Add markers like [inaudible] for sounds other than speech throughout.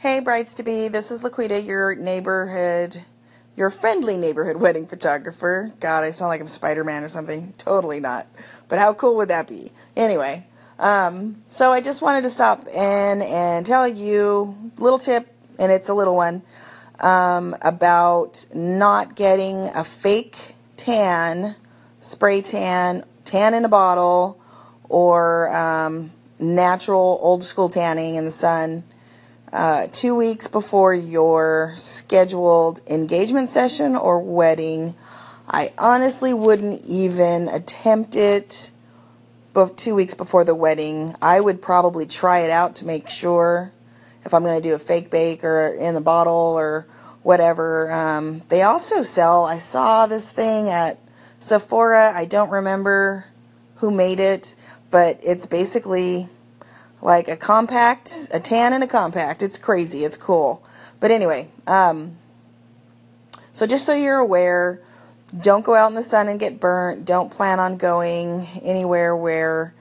Hey, brides to be, this is Laquita, your neighborhood, your friendly neighborhood [laughs] wedding photographer. God, I sound like I'm Spider Man or something. Totally not. But how cool would that be? Anyway, um, so I just wanted to stop in and tell you a little tip, and it's a little one, um, about not getting a fake tan, spray tan, tan in a bottle, or um, natural old school tanning in the sun uh, two weeks before your scheduled engagement session or wedding. I honestly wouldn't even attempt it but two weeks before the wedding. I would probably try it out to make sure if I'm going to do a fake bake or in the bottle or whatever. Um, they also sell, I saw this thing at Sephora. I don't remember who made it, but it's basically like a compact, a tan and a compact. It's crazy. It's cool. But anyway, um, so just so you're aware, don't go out in the sun and get burnt. Don't plan on going anywhere where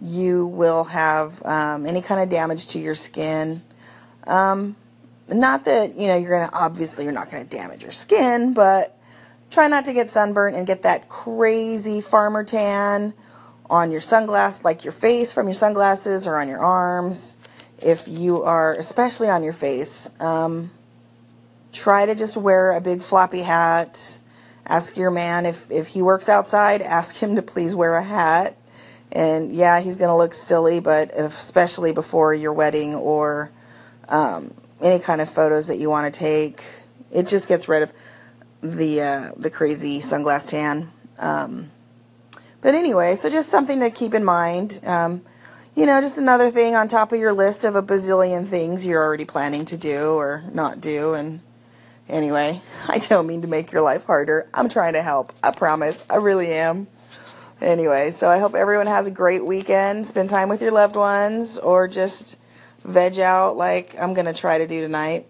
you will have um, any kind of damage to your skin. Um, not that you know you're gonna obviously you're not gonna damage your skin, but try not to get sunburnt and get that crazy farmer tan on your sunglasses, like your face from your sunglasses or on your arms. If you are, especially on your face, um, try to just wear a big floppy hat. Ask your man if, if he works outside, ask him to please wear a hat. And yeah, he's going to look silly, but especially before your wedding or um, any kind of photos that you want to take, it just gets rid of the uh, the crazy sunglass tan. Um, but anyway, so just something to keep in mind. Um, you know, just another thing on top of your list of a bazillion things you're already planning to do or not do. And anyway, [laughs] I don't mean to make your life harder. I'm trying to help. I promise. I really am. Anyway, so I hope everyone has a great weekend. Spend time with your loved ones or just veg out like I'm going to try to do tonight,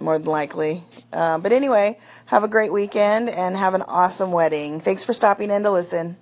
more than likely. Um, but anyway, have a great weekend and have an awesome wedding. Thanks for stopping in to listen.